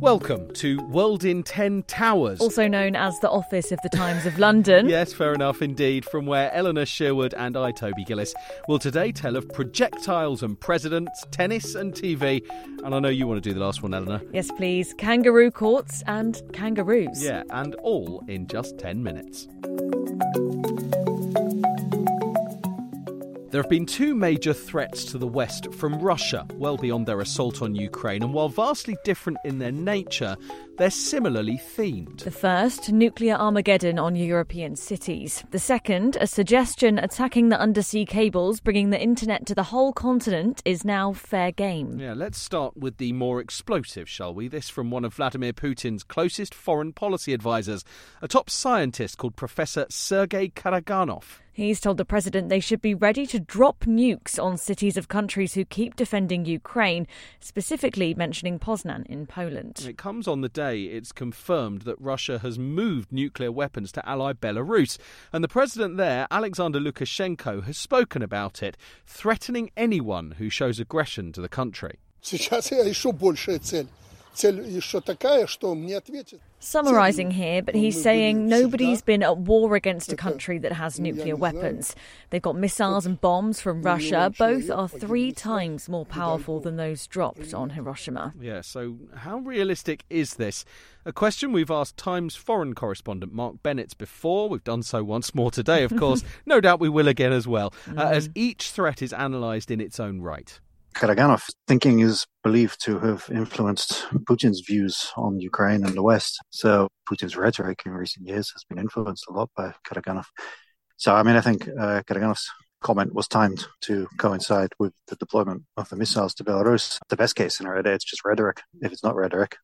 Welcome to World in 10 Towers. Also known as the Office of the Times of London. Yes, fair enough indeed, from where Eleanor Sherwood and I, Toby Gillis, will today tell of projectiles and presidents, tennis and TV. And I know you want to do the last one, Eleanor. Yes, please. Kangaroo courts and kangaroos. Yeah, and all in just 10 minutes. There have been two major threats to the West from Russia, well beyond their assault on Ukraine, and while vastly different in their nature, they're similarly themed. The first, nuclear Armageddon on European cities. The second, a suggestion attacking the undersea cables, bringing the internet to the whole continent, is now fair game. Yeah, let's start with the more explosive, shall we? This from one of Vladimir Putin's closest foreign policy advisors, a top scientist called Professor Sergei Karaganov. He's told the president they should be ready to drop nukes on cities of countries who keep defending Ukraine, specifically mentioning Poznan in Poland. It comes on the day it's confirmed that Russia has moved nuclear weapons to ally Belarus. And the president there, Alexander Lukashenko, has spoken about it, threatening anyone who shows aggression to the country. Сейчас еще большая цель. Summarizing here, but he's saying nobody's been at war against a country that has nuclear weapons. They've got missiles and bombs from Russia. Both are three times more powerful than those dropped on Hiroshima. Yeah, so how realistic is this? A question we've asked Times foreign correspondent Mark Bennett before. We've done so once more today, of course. no doubt we will again as well, uh, as mm. each threat is analysed in its own right. Karaganov thinking is believed to have influenced Putin's views on Ukraine and the West. So Putin's rhetoric in recent years has been influenced a lot by Karaganov. So, I mean, I think uh, Karaganov's comment was timed to coincide with the deployment of the missiles to Belarus. The best case scenario, it's just rhetoric. If it's not rhetoric,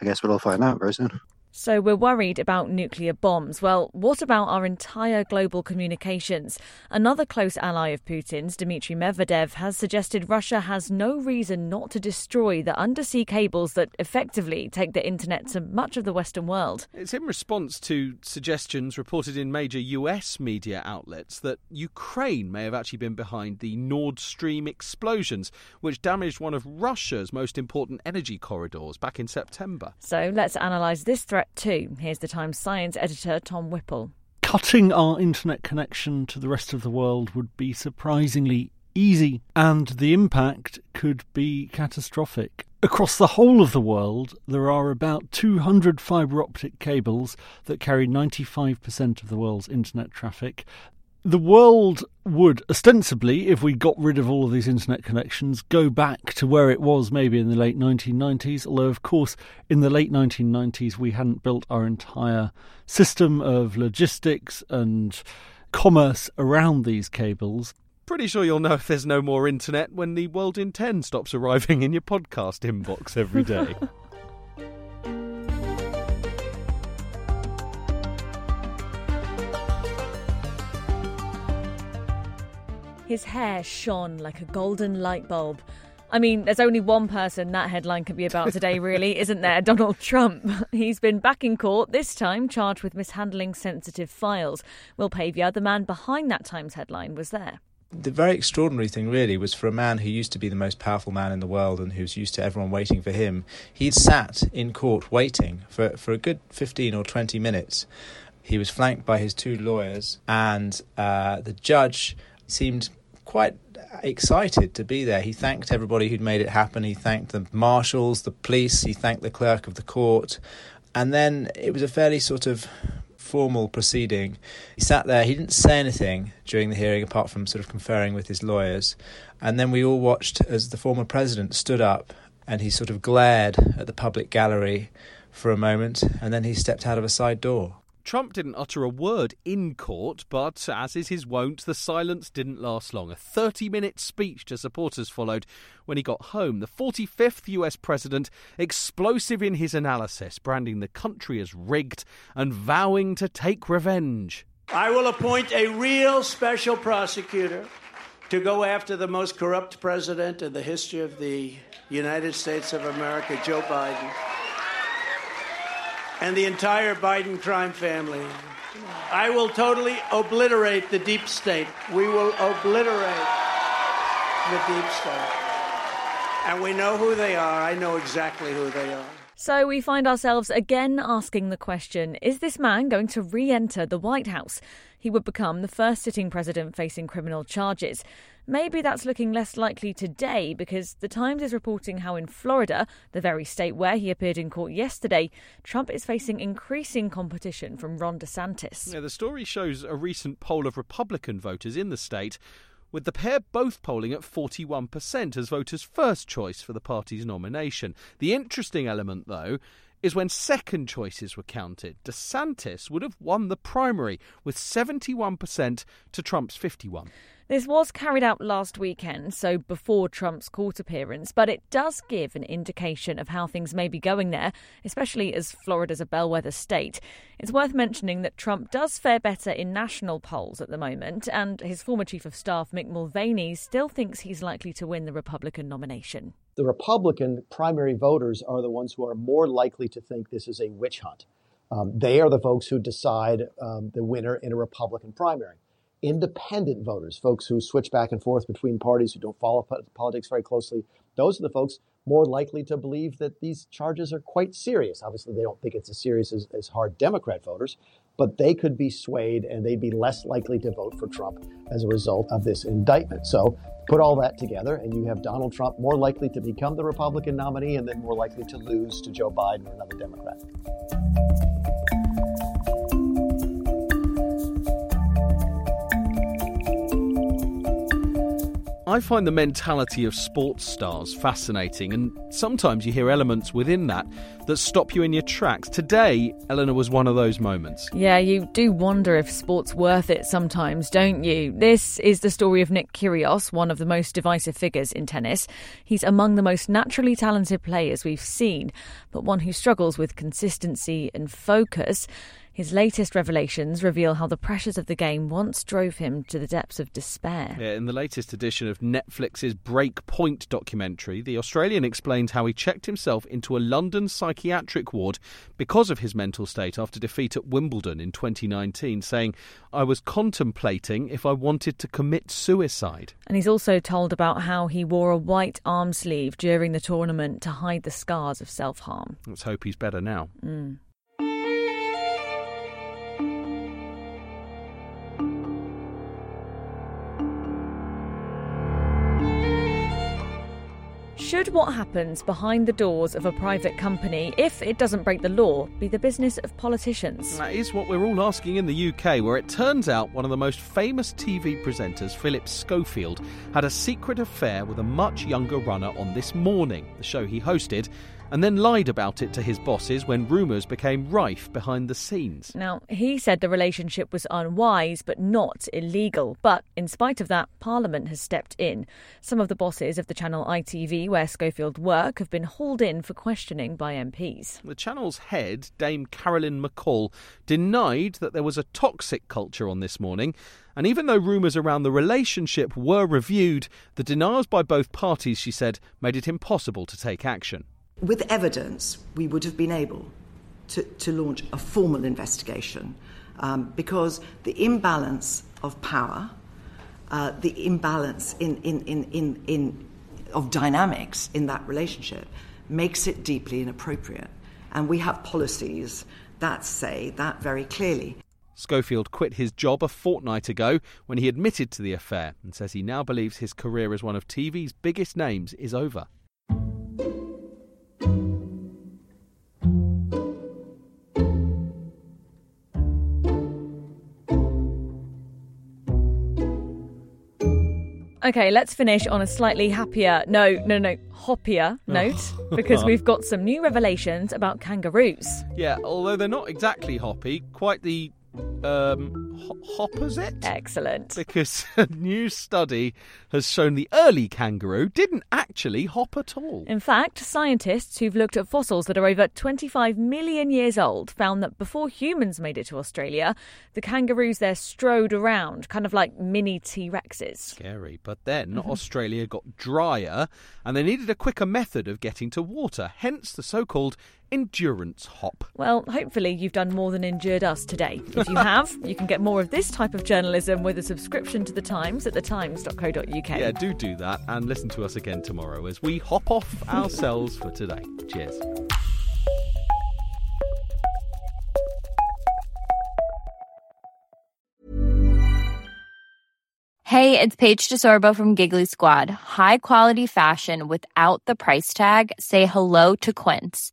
I guess we'll all find out very soon. So we're worried about nuclear bombs. Well, what about our entire global communications? Another close ally of Putin's, Dmitry Medvedev, has suggested Russia has no reason not to destroy the undersea cables that effectively take the internet to much of the Western world. It's in response to suggestions reported in major US media outlets that Ukraine may have actually been behind the Nord Stream explosions, which damaged one of Russia's most important energy corridors back in September. So let's analyse this threat too. Here's the Times science editor Tom Whipple. Cutting our internet connection to the rest of the world would be surprisingly easy, and the impact could be catastrophic. Across the whole of the world, there are about 200 fibre optic cables that carry 95% of the world's internet traffic the world would ostensibly, if we got rid of all of these internet connections, go back to where it was maybe in the late 1990s. Although, of course, in the late 1990s, we hadn't built our entire system of logistics and commerce around these cables. Pretty sure you'll know if there's no more internet when the World in 10 stops arriving in your podcast inbox every day. His hair shone like a golden light bulb. I mean, there's only one person that headline could be about today, really, isn't there? Donald Trump. He's been back in court, this time charged with mishandling sensitive files. Will Pavia, the man behind that Times headline, was there. The very extraordinary thing, really, was for a man who used to be the most powerful man in the world and who's used to everyone waiting for him, he'd sat in court waiting for, for a good 15 or 20 minutes He was flanked by his two lawyers, and uh, the judge seemed quite excited to be there. He thanked everybody who'd made it happen. He thanked the marshals, the police, he thanked the clerk of the court. And then it was a fairly sort of formal proceeding. He sat there, he didn't say anything during the hearing apart from sort of conferring with his lawyers. And then we all watched as the former president stood up and he sort of glared at the public gallery for a moment and then he stepped out of a side door. Trump didn't utter a word in court, but as is his wont, the silence didn't last long. A 30 minute speech to supporters followed when he got home. The 45th US president, explosive in his analysis, branding the country as rigged and vowing to take revenge. I will appoint a real special prosecutor to go after the most corrupt president in the history of the United States of America, Joe Biden and the entire Biden crime family. I will totally obliterate the deep state. We will obliterate the deep state. And we know who they are. I know exactly who they are. So we find ourselves again asking the question is this man going to re enter the White House? He would become the first sitting president facing criminal charges. Maybe that's looking less likely today because The Times is reporting how in Florida, the very state where he appeared in court yesterday, Trump is facing increasing competition from Ron DeSantis. Yeah, the story shows a recent poll of Republican voters in the state with the pair both polling at 41% as voters' first choice for the party's nomination. The interesting element, though, is when second choices were counted. DeSantis would have won the primary with 71% to Trump's 51. This was carried out last weekend, so before Trump's court appearance, but it does give an indication of how things may be going there, especially as Florida's a bellwether state. It's worth mentioning that Trump does fare better in national polls at the moment, and his former chief of staff, Mick Mulvaney, still thinks he's likely to win the Republican nomination. The Republican primary voters are the ones who are more likely to think this is a witch hunt. Um, they are the folks who decide um, the winner in a Republican primary independent voters, folks who switch back and forth between parties, who don't follow politics very closely, those are the folks more likely to believe that these charges are quite serious. Obviously, they don't think it's as serious as, as hard Democrat voters, but they could be swayed and they'd be less likely to vote for Trump as a result of this indictment. So put all that together, and you have Donald Trump more likely to become the Republican nominee and then more likely to lose to Joe Biden or another Democrat. I find the mentality of sports stars fascinating, and sometimes you hear elements within that that stop you in your tracks. Today, Eleanor was one of those moments. Yeah, you do wonder if sport's worth it sometimes, don't you? This is the story of Nick Kyrgios, one of the most divisive figures in tennis. He's among the most naturally talented players we've seen, but one who struggles with consistency and focus. His latest revelations reveal how the pressures of the game once drove him to the depths of despair. Yeah, in the latest edition of Netflix's Breakpoint documentary, the Australian explains how he checked himself into a London psychiatric ward because of his mental state after defeat at Wimbledon in 2019, saying, I was contemplating if I wanted to commit suicide. And he's also told about how he wore a white arm sleeve during the tournament to hide the scars of self harm. Let's hope he's better now. Mm. Should what happens behind the doors of a private company, if it doesn't break the law, be the business of politicians? That is what we're all asking in the UK, where it turns out one of the most famous TV presenters, Philip Schofield, had a secret affair with a much younger runner on This Morning, the show he hosted, and then lied about it to his bosses when rumours became rife behind the scenes. Now, he said the relationship was unwise but not illegal. But in spite of that, Parliament has stepped in. Some of the bosses of the channel ITV, where Schofield work, have been hauled in for questioning by MPs. The channel's head, Dame Carolyn McCall, denied that there was a toxic culture on this morning. And even though rumours around the relationship were reviewed, the denials by both parties, she said, made it impossible to take action. With evidence, we would have been able to, to launch a formal investigation um, because the imbalance of power, uh, the imbalance in, in, in, in, in, of dynamics in that relationship makes it deeply inappropriate. And we have policies that say that very clearly. Schofield quit his job a fortnight ago when he admitted to the affair and says he now believes his career as one of TV's biggest names is over. Okay, let's finish on a slightly happier, no, no, no, hoppier oh. note because we've got some new revelations about kangaroos. Yeah, although they're not exactly hoppy, quite the um, ho- opposite. Excellent. Because a new study has shown the early kangaroo didn't actually hop at all. In fact, scientists who've looked at fossils that are over 25 million years old found that before humans made it to Australia, the kangaroos there strode around, kind of like mini T Rexes. Scary. But then Australia got drier and they needed a quicker method of getting to water, hence the so called endurance hop. Well, hopefully you've done more than endured us today. If you have, you can get more of this type of journalism with a subscription to The Times at thetimes.co.uk. Yeah, do do that and listen to us again tomorrow as we hop off ourselves for today. Cheers. Hey, it's Paige DeSorbo from Giggly Squad. High quality fashion without the price tag. Say hello to Quince.